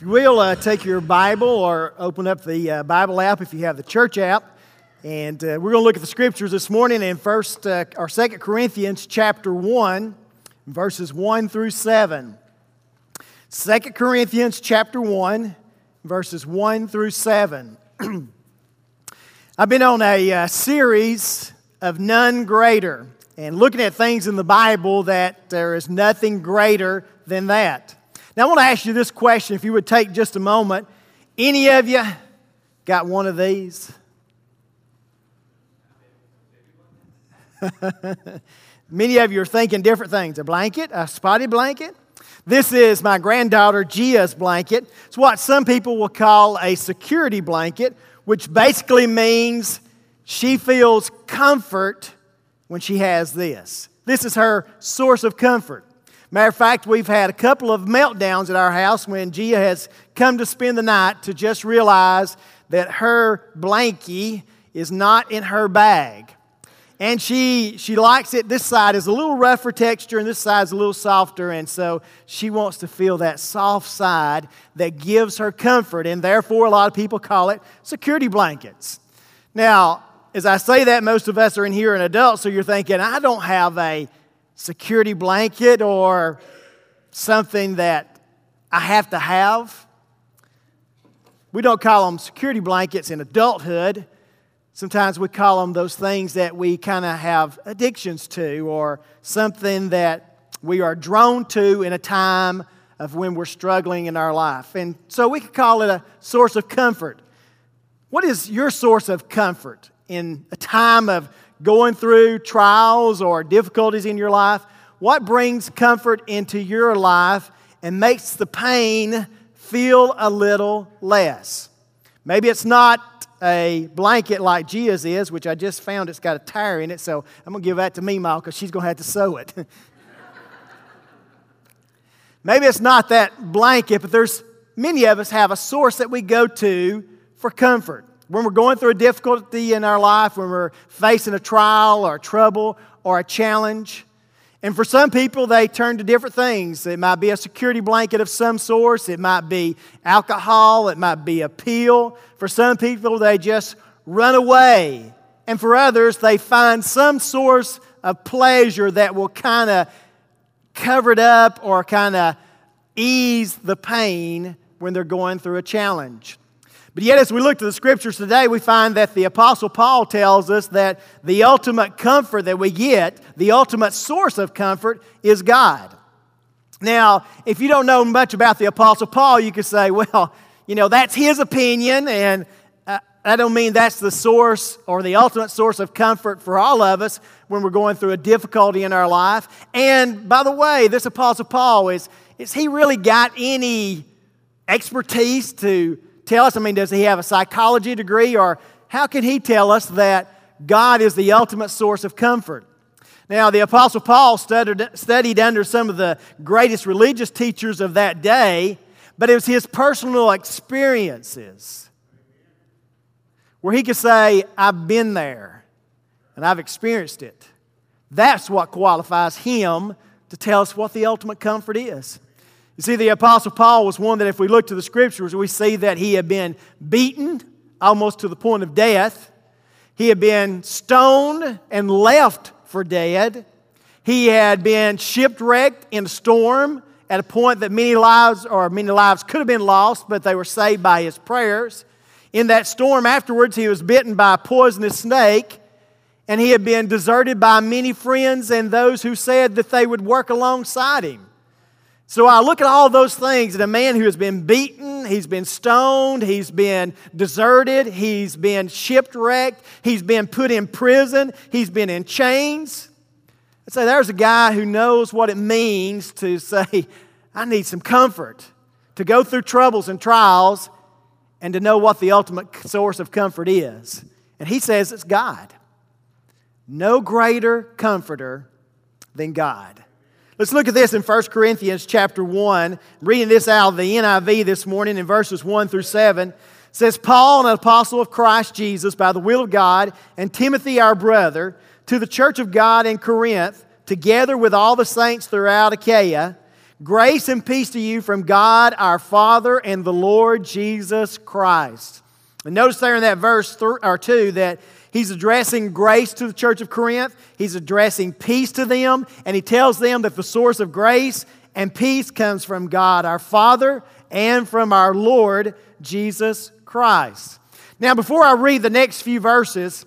If you will, uh, take your Bible or open up the uh, Bible app if you have the church app. And uh, we're going to look at the scriptures this morning in First uh, or Second Corinthians chapter 1, verses 1 through 7. Second Corinthians chapter 1, verses 1 through 7. I've been on a uh, series of none greater and looking at things in the Bible that there is nothing greater than that. Now, I want to ask you this question if you would take just a moment. Any of you got one of these? Many of you are thinking different things a blanket, a spotty blanket. This is my granddaughter Gia's blanket. It's what some people will call a security blanket, which basically means she feels comfort when she has this. This is her source of comfort. Matter of fact, we've had a couple of meltdowns at our house when Gia has come to spend the night to just realize that her blankie is not in her bag. And she, she likes it. This side is a little rougher texture, and this side is a little softer. And so she wants to feel that soft side that gives her comfort. And therefore, a lot of people call it security blankets. Now, as I say that, most of us are in here and adults, so you're thinking, I don't have a security blanket or something that I have to have. We don't call them security blankets in adulthood. Sometimes we call them those things that we kind of have addictions to or something that we are drawn to in a time of when we're struggling in our life. And so we could call it a source of comfort. What is your source of comfort in a time of going through trials or difficulties in your life, what brings comfort into your life and makes the pain feel a little less? Maybe it's not a blanket like Gia's is, which I just found it's got a tire in it, so I'm going to give that to Mima because she's going to have to sew it. Maybe it's not that blanket, but there's many of us have a source that we go to for comfort when we're going through a difficulty in our life, when we're facing a trial or trouble or a challenge. And for some people, they turn to different things. It might be a security blanket of some source, it might be alcohol, it might be a pill. For some people, they just run away. And for others, they find some source of pleasure that will kind of cover it up or kind of ease the pain when they're going through a challenge. But yet, as we look to the scriptures today, we find that the Apostle Paul tells us that the ultimate comfort that we get, the ultimate source of comfort, is God. Now, if you don't know much about the Apostle Paul, you could say, well, you know, that's his opinion, and uh, I don't mean that's the source or the ultimate source of comfort for all of us when we're going through a difficulty in our life. And by the way, this Apostle Paul, is, is he really got any expertise to tell us? I mean, does he have a psychology degree? Or how can he tell us that God is the ultimate source of comfort? Now, the Apostle Paul studied, under some of the greatest religious teachers of that day, but it was his personal experiences where he could say, I've been there and I've experienced it. That's what qualifies him to tell us what the ultimate comfort is. You see, the Apostle Paul was one that, if we look to the scriptures, we see that he had been beaten almost to the point of death. He had been stoned and left for dead. He had been shipwrecked in a storm at a point that many lives or many lives could have been lost, but they were saved by his prayers. In that storm afterwards, he was bitten by a poisonous snake, and he had been deserted by many friends and those who said that they would work alongside him. So I look at all those things and a man who has been beaten, he's been stoned, he's been deserted, he's been shipwrecked, he's been put in prison, he's been in chains. I say there's a guy who knows what it means to say, I need some comfort, to go through troubles and trials, and to know what the ultimate source of comfort is. And he says it's God. No greater comforter than God. Let's look at this in 1 Corinthians chapter 1. reading this out of the NIV this morning in verses 1 through 7. It says, Paul, an apostle of Christ Jesus, by the will of God, and Timothy, our brother, to the church of God in Corinth, together with all the saints throughout Achaia, Grace and peace to you from God our Father and the Lord Jesus Christ. And notice there in that verse th- or 2 that he's addressing grace to the church of Corinth, he's addressing peace to them, and he tells them that the source of grace and peace comes from God our Father and from our Lord Jesus Christ. Now, before I read the next few verses,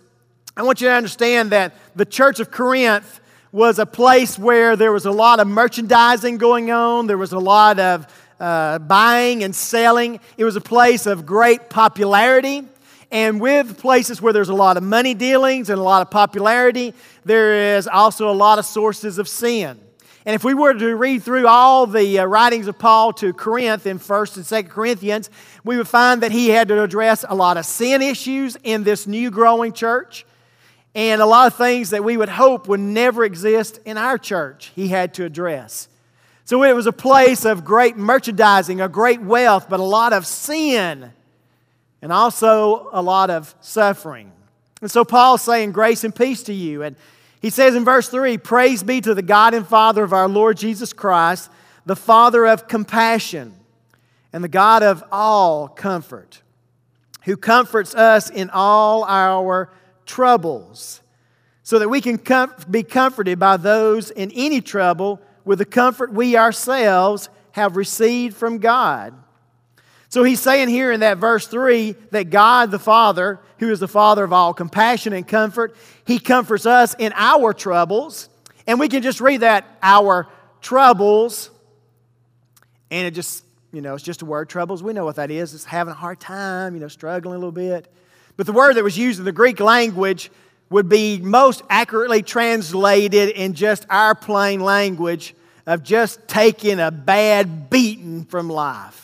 I want you to understand that the church of Corinth was a place where there was a lot of merchandising going on, there was a lot of uh, buying and selling. It was a place of great popularity. And with places where there's a lot of money dealings and a lot of popularity, there is also a lot of sources of sin. And if we were to read through all the uh, writings of Paul to Corinth in 1st and 2nd Corinthians, we would find that he had to address a lot of sin issues in this new growing church and a lot of things that we would hope would never exist in our church, he had to address. So it was a place of great merchandising, a great wealth, but a lot of sin and also a lot of suffering. And so Paul's saying, Grace and peace to you. And he says in verse 3 Praise be to the God and Father of our Lord Jesus Christ, the Father of compassion and the God of all comfort, who comforts us in all our troubles, so that we can com- be comforted by those in any trouble with the comfort we ourselves have received from God. So he's saying here in that verse 3 that God the Father, who is the Father of all compassion and comfort, he comforts us in our troubles. And we can just read that, our troubles. And it just, you know, it's just a word, troubles. We know what that is. It's having a hard time, you know, struggling a little bit. But the word that was used in the Greek language would be most accurately translated in just our plain language of just taking a bad beating from life.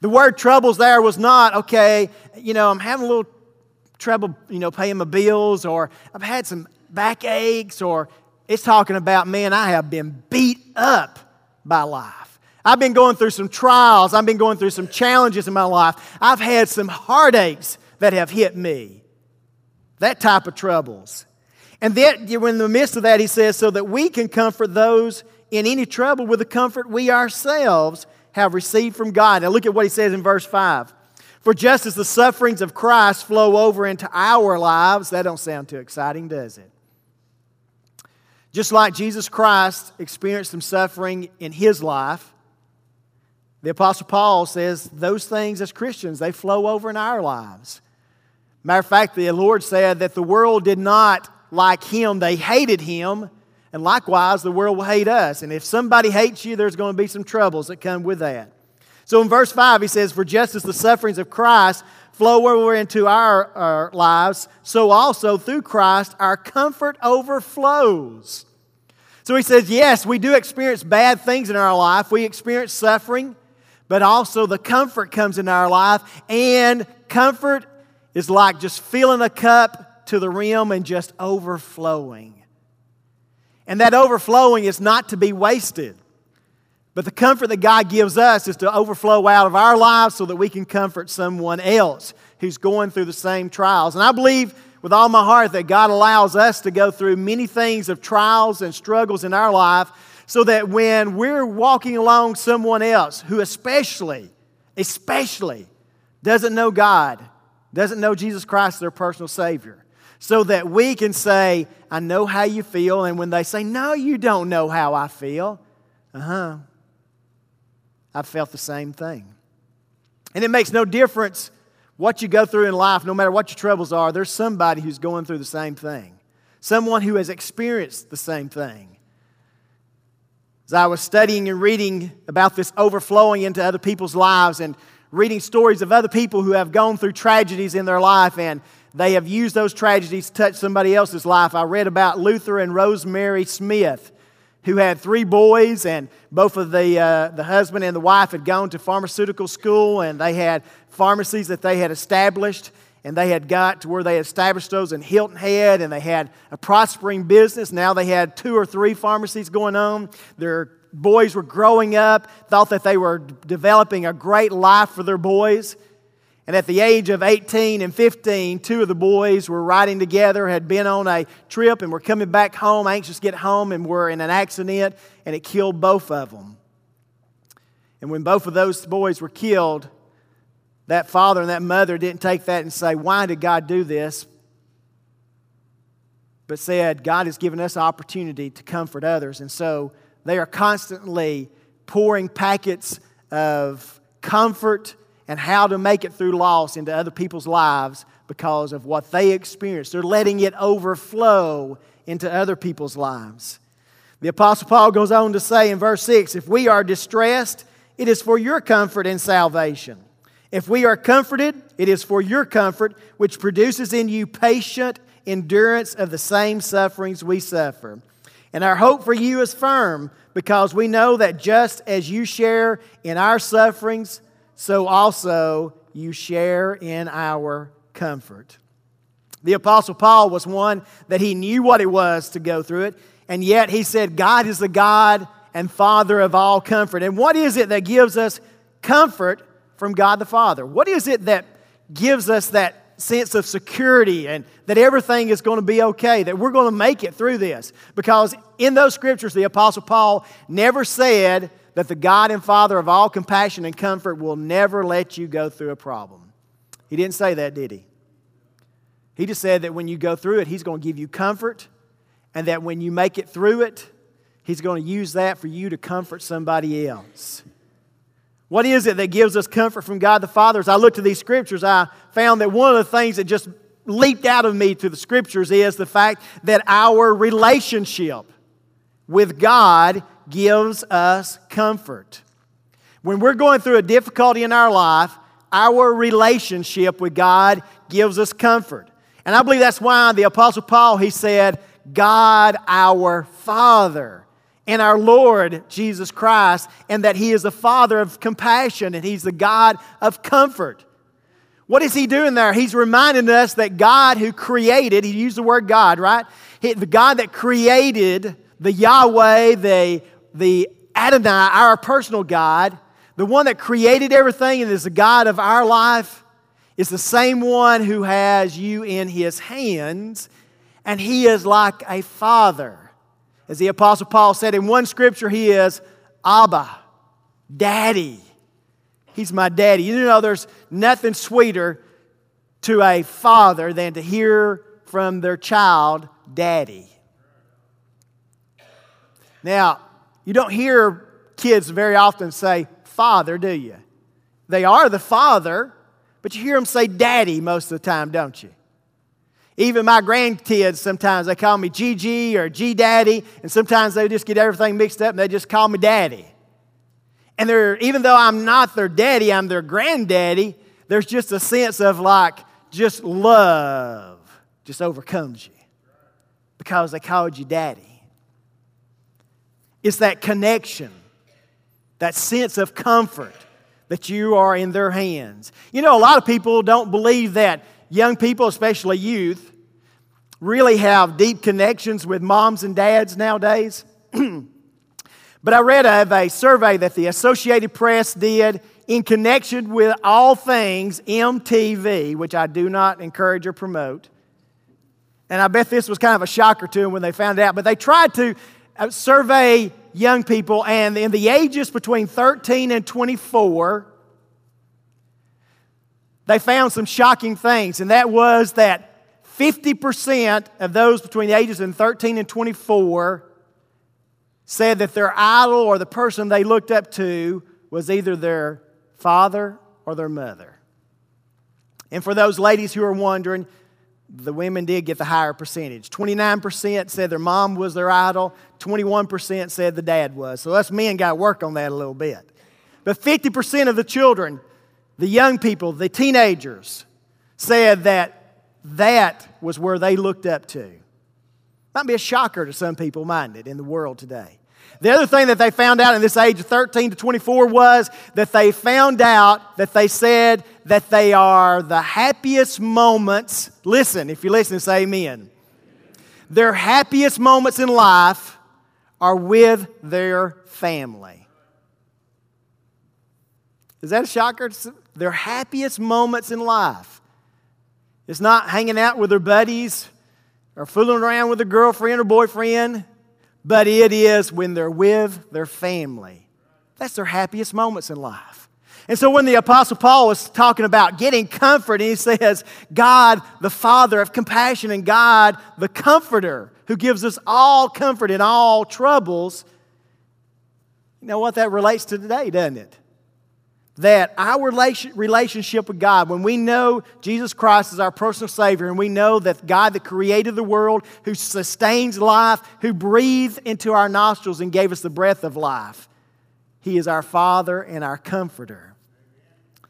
The word troubles there was not, okay, you know, I'm having a little trouble, you know, paying my bills, or I've had some backaches, or it's talking about, man, I have been beat up by life. I've been going through some trials. I've been going through some challenges in my life. I've had some heartaches that have hit me. That type of troubles. And then, in the midst of that, he says, so that we can comfort those in any trouble with the comfort we ourselves have received from God. Now, look at what he says in verse 5. For just as the sufferings of Christ flow over into our lives, that don't sound too exciting, does it? Just like Jesus Christ experienced some suffering in his life, the Apostle Paul says those things as Christians, they flow over in our lives. Matter of fact, the Lord said that the world did not like him, they hated him. And likewise, the world will hate us. And if somebody hates you, there's going to be some troubles that come with that. So in verse 5, he says, For just as the sufferings of Christ flow over into our, our lives, so also through Christ our comfort overflows. So he says, Yes, we do experience bad things in our life. We experience suffering, but also the comfort comes in our life. And comfort is like just filling a cup to the rim and just overflowing. And that overflowing is not to be wasted. But the comfort that God gives us is to overflow out of our lives so that we can comfort someone else who's going through the same trials. And I believe with all my heart that God allows us to go through many things of trials and struggles in our life so that when we're walking along someone else who especially, especially doesn't know God, doesn't know Jesus Christ as their personal Savior. So that we can say, I know how you feel. And when they say, No, you don't know how I feel, uh huh, I've felt the same thing. And it makes no difference what you go through in life, no matter what your troubles are, there's somebody who's going through the same thing, someone who has experienced the same thing. As I was studying and reading about this overflowing into other people's lives and reading stories of other people who have gone through tragedies in their life and they have used those tragedies to touch somebody else's life. I read about Luther and Rosemary Smith, who had three boys, and both of the, uh, the husband and the wife had gone to pharmaceutical school, and they had pharmacies that they had established. And they had got to where they established those in Hilton Head, and they had a prospering business. Now they had two or three pharmacies going on. Their boys were growing up, thought that they were developing a great life for their boys. And at the age of 18 and 15, two of the boys were riding together, had been on a trip, and were coming back home, anxious to get home, and were in an accident, and it killed both of them. And when both of those boys were killed, that father and that mother didn't take that and say, Why did God do this? But said, God has given us opportunity to comfort others. And so they are constantly pouring packets of comfort and how to make it through loss into other people's lives because of what they experienced. They're letting it overflow into other people's lives. The Apostle Paul goes on to say in verse 6 if we are distressed, it is for your comfort and salvation. If we are comforted, it is for your comfort, which produces in you patient endurance of the same sufferings we suffer. And our hope for you is firm because we know that just as you share in our sufferings, so also you share in our comfort. The Apostle Paul was one that he knew what it was to go through it, and yet he said, God is the God and Father of all comfort. And what is it that gives us comfort from God the Father? What is it that gives us that sense of security and that everything is going to be okay, that we're going to make it through this? Because in those scriptures, the Apostle Paul never said that the God and Father of all compassion and comfort will never let you go through a problem. He didn't say that, did he? He just said that when you go through it, He's going to give you comfort, and that when you make it through it, He's going to use that for you to comfort somebody else. What is it that gives us comfort from God the Father? As I looked at these scriptures, I found that one of the things that just leaped out of me to the scriptures is the fact that our relationship with God gives us comfort. When we're going through a difficulty in our life, our relationship with God gives us comfort. And I believe that's why the Apostle Paul, he said, God our Father and our Lord Jesus Christ, and that He is the Father of compassion and He's the God of comfort. What is He doing there? He's reminding us that God who created, He used the word God, right? He, the God that created the Yahweh, the, the Adonai, our personal God, the one that created everything and is the God of our life, is the same one who has you in His hands, and He is like a father. As the Apostle Paul said in one scripture, he is Abba, Daddy. He's my daddy. You know, there's nothing sweeter to a father than to hear from their child, Daddy. Now, you don't hear kids very often say, Father, do you? They are the father, but you hear them say Daddy most of the time, don't you? Even my grandkids, sometimes they call me GG or G Daddy, and sometimes they just get everything mixed up and they just call me Daddy. And they're, even though I'm not their daddy, I'm their granddaddy, there's just a sense of like, just love just overcomes you because they called you daddy. It's that connection, that sense of comfort that you are in their hands. You know, a lot of people don't believe that young people, especially youth, really have deep connections with moms and dads nowadays. but I read of a survey that the Associated Press did in connection with all things MTV, which I do not encourage or promote. And I bet this was kind of a shocker to them when they found out. But they tried to uh, survey young people, and in the ages between 13 and 24, they found some shocking things, and that was that 50% of those between the ages of 13 and 24 said that their idol or the person they looked up to was either their father or their mother. And for those ladies who are wondering, the women did get the higher percentage. 29% said their mom was their idol, 21% said the dad was. So us men got to work on that a little bit. But 50% of the children the young people, the teenagers, said that that was where they looked up to. Might be a shocker to some people, minded in the world today. The other thing that they found out in this age of 13 to 24 was that they found out that they said that they are the happiest moments. Listen, if you listen, say amen. Their happiest moments in life are with their family. Is that a shocker? Their happiest moments in life. It's not hanging out with their buddies or fooling around with a girlfriend or boyfriend, but it is when they're with their family. That's their happiest moments in life. And so when the Apostle Paul was talking about getting comfort, he says, God, the Father of compassion, and God, the Comforter, who gives us all comfort in all troubles. You know what that relates to today, doesn't it? That our relationship with God, when we know Jesus Christ is our personal Savior, and we know that God that created the world, who sustains life, who breathed into our nostrils and gave us the breath of life, He is our Father and our Comforter.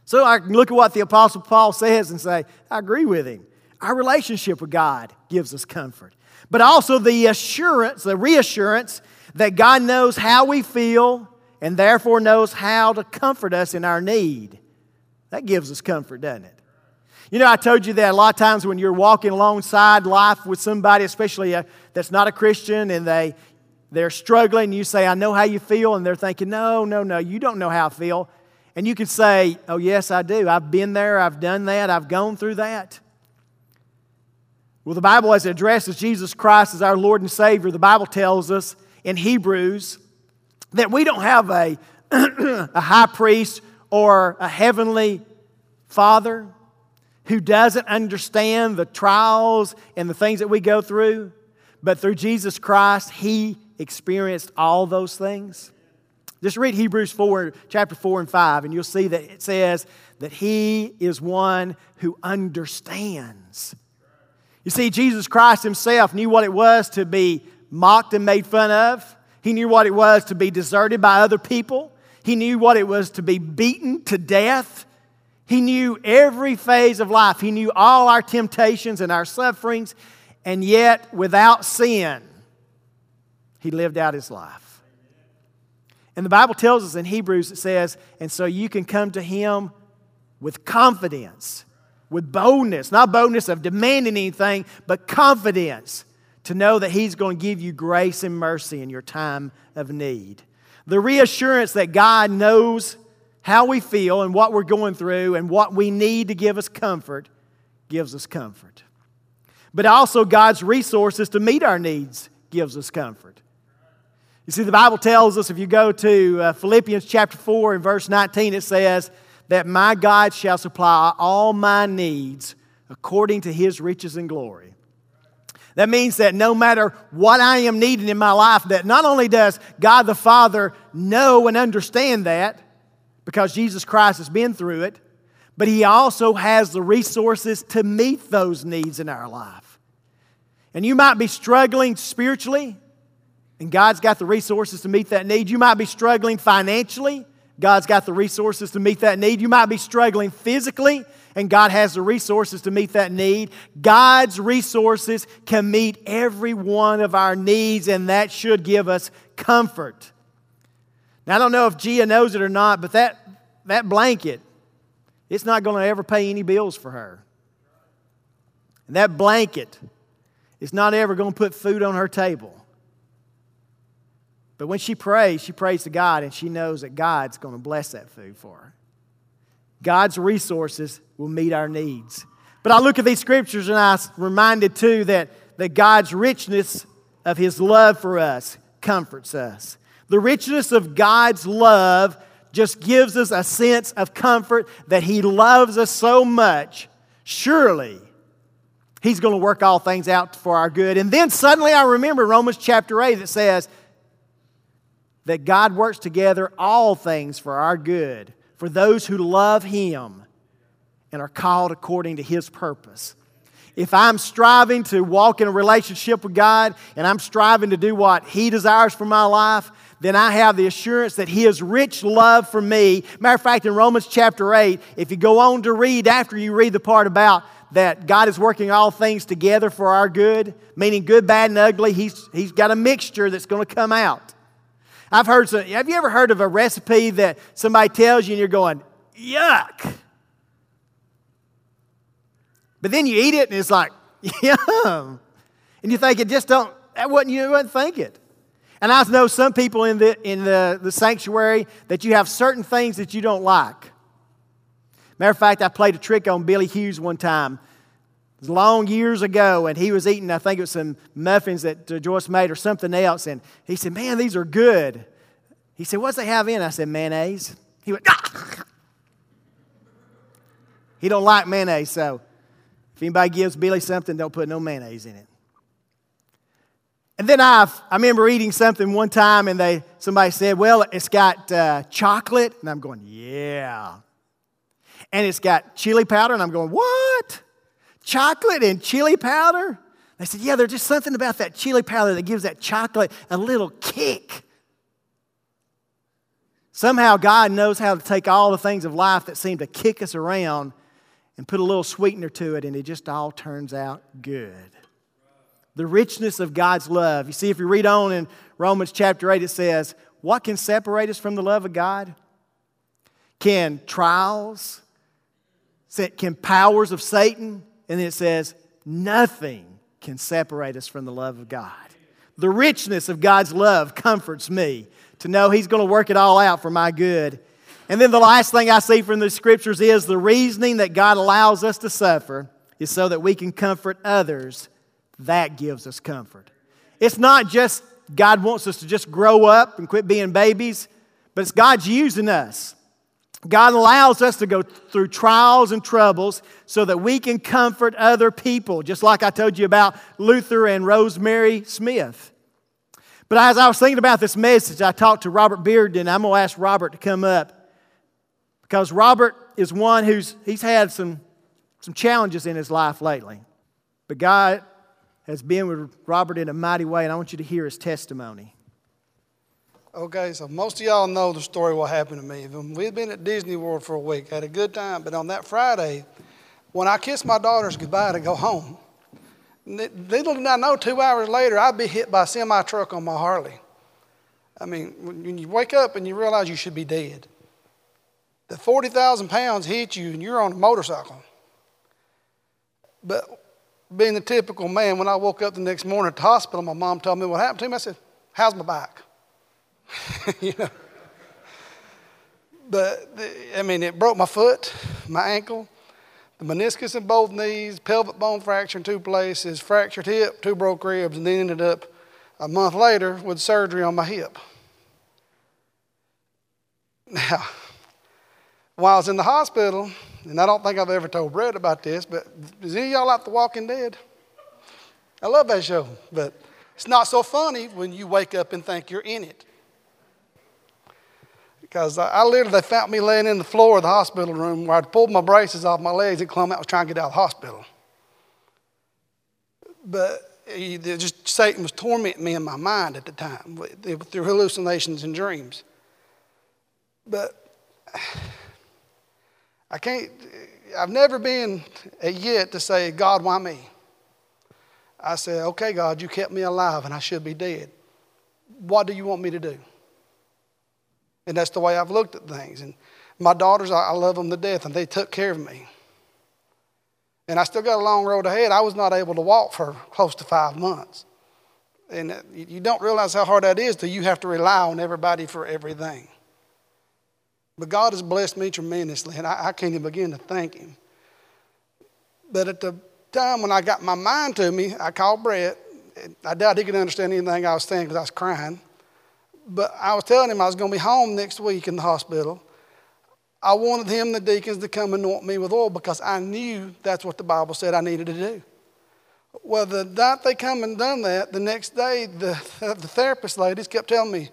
So I can look at what the Apostle Paul says and say, I agree with him. Our relationship with God gives us comfort. But also the assurance, the reassurance that God knows how we feel and therefore knows how to comfort us in our need. That gives us comfort, doesn't it? You know, I told you that a lot of times when you're walking alongside life with somebody, especially a, that's not a Christian, and they, they're struggling, you say, I know how you feel, and they're thinking, No, no, no, you don't know how I feel. And you could say, Oh, yes, I do. I've been there, I've done that, I've gone through that. Well, the Bible, as it addresses Jesus Christ as our Lord and Savior, the Bible tells us in Hebrews that we don't have a, a high priest or a heavenly father who doesn't understand the trials and the things that we go through, but through Jesus Christ, He experienced all those things. Just read Hebrews 4, chapter 4 and 5, and you'll see that it says that He is one who understands. You see, Jesus Christ Himself knew what it was to be mocked and made fun of. He knew what it was to be deserted by other people. He knew what it was to be beaten to death. He knew every phase of life. He knew all our temptations and our sufferings, and yet without sin, He lived out His life. And the Bible tells us in Hebrews, it says, and so you can come to Him with confidence, with boldness, not boldness of demanding anything, but confidence to know that He's going to give you grace and mercy in your time of need. The reassurance that God knows how we feel and what we're going through and what we need to give us comfort gives us comfort. But also, God's resources to meet our needs gives us comfort. You see, the Bible tells us if you go to uh, Philippians chapter 4 and verse 19, it says that my God shall supply all my needs according to his riches and glory. That means that no matter what I am needing in my life, that not only does God the Father know and understand that, because Jesus Christ has been through it, but He also has the resources to meet those needs in our life. And you might be struggling spiritually, and God's got the resources to meet that need. You might be struggling financially. God's got the resources to meet that need. You might be struggling physically, and God has the resources to meet that need. God's resources can meet every one of our needs, and that should give us comfort. Now, I don't know if Gia knows it or not, but that, that blanket, it's not going to ever pay any bills for her. And that blanket is not ever going to put food on her table. But when she prays, she prays to God and she knows that God's going to bless that food for her. God's resources will meet our needs. But I look at these scriptures and I'm reminded too that, that God's richness of His love for us comforts us. The richness of God's love just gives us a sense of comfort that He loves us so much. Surely, He's going to work all things out for our good. And then suddenly I remember Romans chapter 8 that says, that God works together all things for our good, for those who love Him and are called according to His purpose. If I'm striving to walk in a relationship with God and I'm striving to do what He desires for my life, then I have the assurance that His rich love for me. Matter of fact, in Romans chapter 8, if you go on to read after you read the part about that God is working all things together for our good, meaning good, bad, and ugly, He's, he's got a mixture that's going to come out. I've heard some, have you ever heard of a recipe that somebody tells you and you're going, yuck? But then you eat it and it's like, yum. And you think it just don't, that wasn't, you wouldn't think it. And I know some people in the, in the, the sanctuary that you have certain things that you don't like. Matter of fact, I played a trick on Billy Hughes one time. Long years ago, and he was eating, I think it was some muffins that Joyce made or something else, and he said, Man, these are good. He said, What's they have in? I said, Mayonnaise. He went, ah! He don't like mayonnaise, so if anybody gives Billy something, don't put no mayonnaise in it. And then i I remember eating something one time, and they somebody said, "Well, it's got uh, chocolate," and I'm going, "Yeah." And it's got chili powder, and I'm going, "What? Chocolate and chili powder?" They said, "Yeah, there's just something about that chili powder that gives that chocolate a little kick." Somehow, God knows how to take all the things of life that seem to kick us around and put a little sweetener to it, and it just all turns out good the richness of God's love. You see, if you read on in Romans chapter 8, it says, What can separate us from the love of God? Can trials? Can powers of Satan? And then it says, Nothing can separate us from the love of God. The richness of God's love comforts me to know He's going to work it all out for my good. And then the last thing I see from the scriptures is the reasoning that God allows us to suffer is so that we can comfort others that gives us comfort. It's not just God wants us to just grow up and quit being babies, but it's God's using us. God allows us to go through trials and troubles so that we can comfort other people, just like I told you about Luther and Rosemary Smith. But as I was thinking about this message, I talked to Robert Bearden, I'm going to ask Robert to come up because Robert is one who's he's had some, some challenges in his life lately. But God has been with Robert in a mighty way, and I want you to hear his testimony. Okay, so most of y'all know the story what happened to me. We'd been at Disney World for a week, had a good time, but on that Friday, when I kissed my daughters goodbye to go home, little did I know, two hours later, I'd be hit by a semi truck on my Harley. I mean, when you wake up and you realize you should be dead, the 40,000 pounds hit you and you're on a motorcycle. But being the typical man, when I woke up the next morning at the hospital, my mom told me what happened to me. I said, How's my back? you know? But, I mean, it broke my foot, my ankle, the meniscus in both knees, pelvic bone fracture in two places, fractured hip, two broke ribs, and then ended up a month later with surgery on my hip. Now, while I was in the hospital, and I don't think I've ever told Brett about this, but does any of y'all like The Walking Dead? I love that show, but it's not so funny when you wake up and think you're in it. Because I, I literally found me laying in the floor of the hospital room where I'd pulled my braces off my legs and Clem out was trying to get out of the hospital. But he, just Satan was tormenting me in my mind at the time through hallucinations and dreams. But I can't, I've never been yet to say, God, why me? I said, okay, God, you kept me alive and I should be dead. What do you want me to do? And that's the way I've looked at things. And my daughters, I love them to death, and they took care of me. And I still got a long road ahead. I was not able to walk for close to five months. And uh, you don't realize how hard that is till you have to rely on everybody for everything. But God has blessed me tremendously, and I, I can't even begin to thank Him. But at the time when I got my mind to me, I called Brett. I doubt he could understand anything I was saying because I was crying. But I was telling him I was going to be home next week in the hospital. I wanted him, the deacons, to come anoint me with oil because I knew that's what the Bible said I needed to do. Well, the night they come and done that, the next day, the, the therapist ladies kept telling me,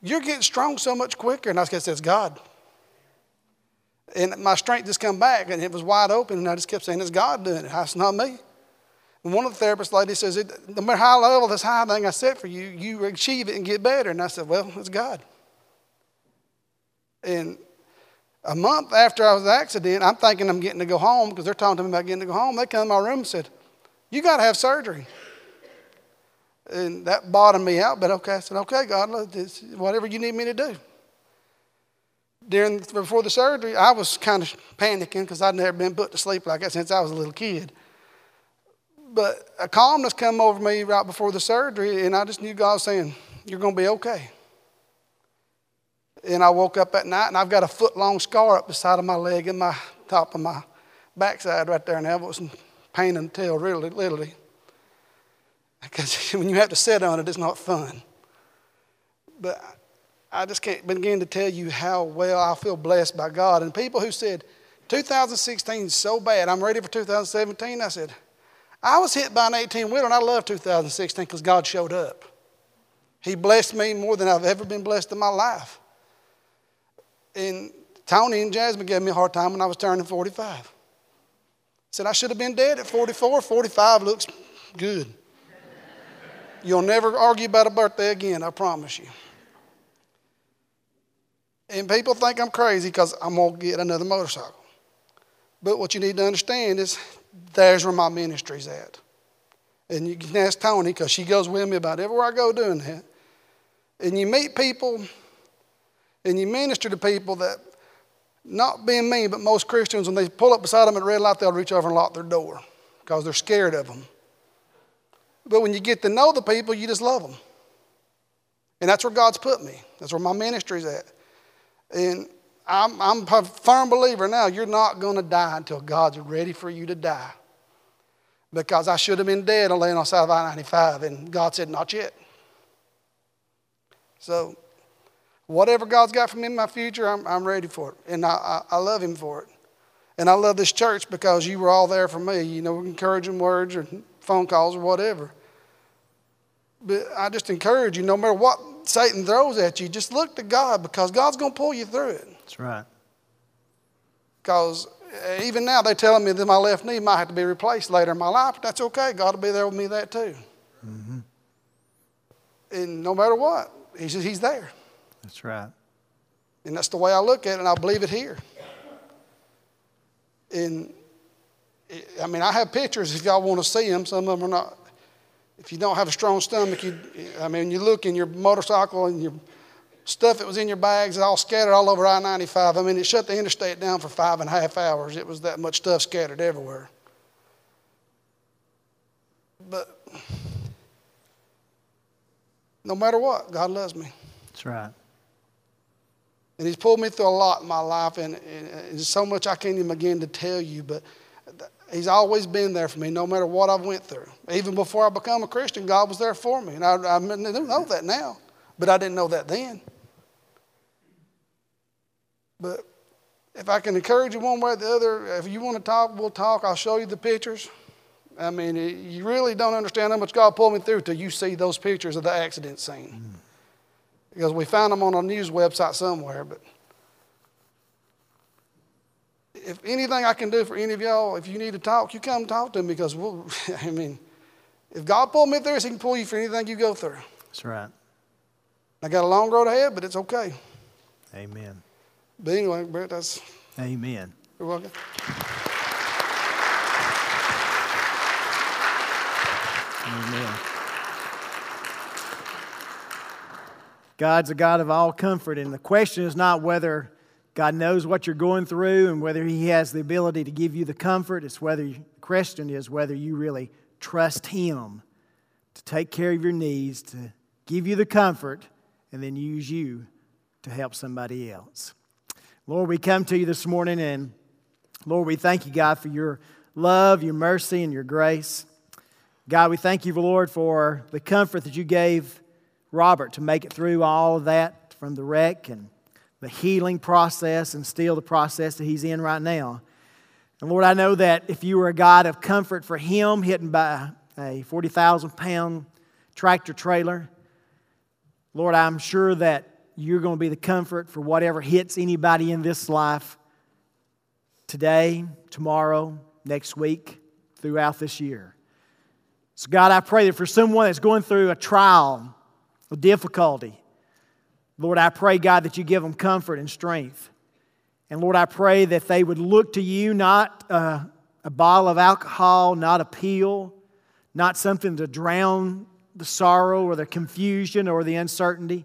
You're getting strong so much quicker. And I said, It's God. And my strength just come back and it was wide open. And I just kept saying, It's God doing it. It's not me. And one of the therapist ladies says, No matter how level this high thing I set for you, you achieve it and get better. And I said, Well, it's God. And a month after I was accident, I'm thinking I'm getting to go home because they're talking to me about getting to go home. They come in my room and said, You got to have surgery. And that bottomed me out, but okay. I said, Okay, God, whatever you need me to do during before the surgery, I was kind of panicking because I'd never been put to sleep like that since I was a little kid. But a calmness come over me right before the surgery, and I just knew God was saying, "You're going to be okay." And I woke up at night, and I've got a foot long scar up the side of my leg and my top of my backside right there now. It was pain and tail, really, literally. Because when you have to sit on it, it's not fun. But I just can't begin to tell you how well I feel blessed by God. And people who said, 2016 is so bad, I'm ready for 2017, I said, I was hit by an 18 wheeler and I love 2016 because God showed up. He blessed me more than I've ever been blessed in my life. And Tony and Jasmine gave me a hard time when I was turning 45. Said I should have been dead at 44. 45 looks good. You'll never argue about a birthday again, I promise you. And people think I'm crazy because I'm going to get another motorcycle. But what you need to understand is there's where my ministry's at. And you can ask Tony because she goes with me about everywhere I go doing that. And you meet people and you minister to people that, not being mean, but most Christians, when they pull up beside them at red light, they'll reach over and lock their door because they're scared of them. But when you get to know the people, you just love them. And that's where God's put me. That's where my ministry's at. And I'm, I'm a firm believer now, you're not going to die until God's ready for you to die. Because I should have been dead and laying on South I 95, and God said, Not yet. So, whatever God's got for me in my future, I'm, I'm ready for it. And I, I, I love Him for it. And I love this church because you were all there for me, you know, encouraging words or phone calls or whatever. But I just encourage you, no matter what Satan throws at you, just look to God because God's going to pull you through it. That's right. Because uh, even now they're telling me that my left knee might have to be replaced later in my life, but that's okay. God will be there with me that too. Mm-hmm. And no matter what, he's, he's there. That's right. And that's the way I look at it, and I believe it here. And I mean, I have pictures if y'all want to see them. Some of them are not. If you don't have a strong stomach, you, I mean, you look in your motorcycle and your stuff that was in your bags all scattered all over I 95. I mean, it shut the interstate down for five and a half hours. It was that much stuff scattered everywhere. But no matter what, God loves me. That's right. And He's pulled me through a lot in my life, and, and so much I can't even begin to tell you. But He's always been there for me, no matter what I've went through. Even before I become a Christian, God was there for me, and I, I don't know that now, but I didn't know that then. But if I can encourage you one way or the other, if you want to talk, we'll talk. I'll show you the pictures. I mean, you really don't understand how much God pulled me through till you see those pictures of the accident scene. Mm. Because we found them on a news website somewhere. But if anything I can do for any of y'all, if you need to talk, you come talk to me because, we'll, I mean, if God pulled me through, He can pull you for anything you go through. That's right. I got a long road ahead, but it's okay. Amen. But anyway, Brett, that's. Amen. You're welcome. Amen. God's a God of all comfort, and the question is not whether God knows what you're going through and whether He has the ability to give you the comfort. It's whether the question is whether you really trust Him to take care of your needs, to give you the comfort, and then use you to help somebody else. Lord, we come to you this morning and Lord, we thank you, God, for your love, your mercy, and your grace. God, we thank you, Lord, for the comfort that you gave Robert to make it through all of that from the wreck and the healing process and still the process that he's in right now. And Lord, I know that if you were a God of comfort for him, hidden by a 40,000 pound tractor trailer, Lord, I'm sure that you're going to be the comfort for whatever hits anybody in this life today, tomorrow, next week, throughout this year. So, God, I pray that for someone that's going through a trial, a difficulty, Lord, I pray, God, that you give them comfort and strength. And Lord, I pray that they would look to you, not a, a bottle of alcohol, not a pill, not something to drown the sorrow or the confusion or the uncertainty,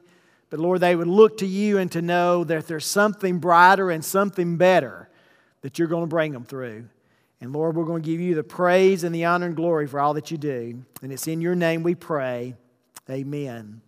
but Lord, they would look to you and to know that there's something brighter and something better that you're going to bring them through. And Lord, we're going to give you the praise and the honor and glory for all that you do. And it's in your name we pray. Amen.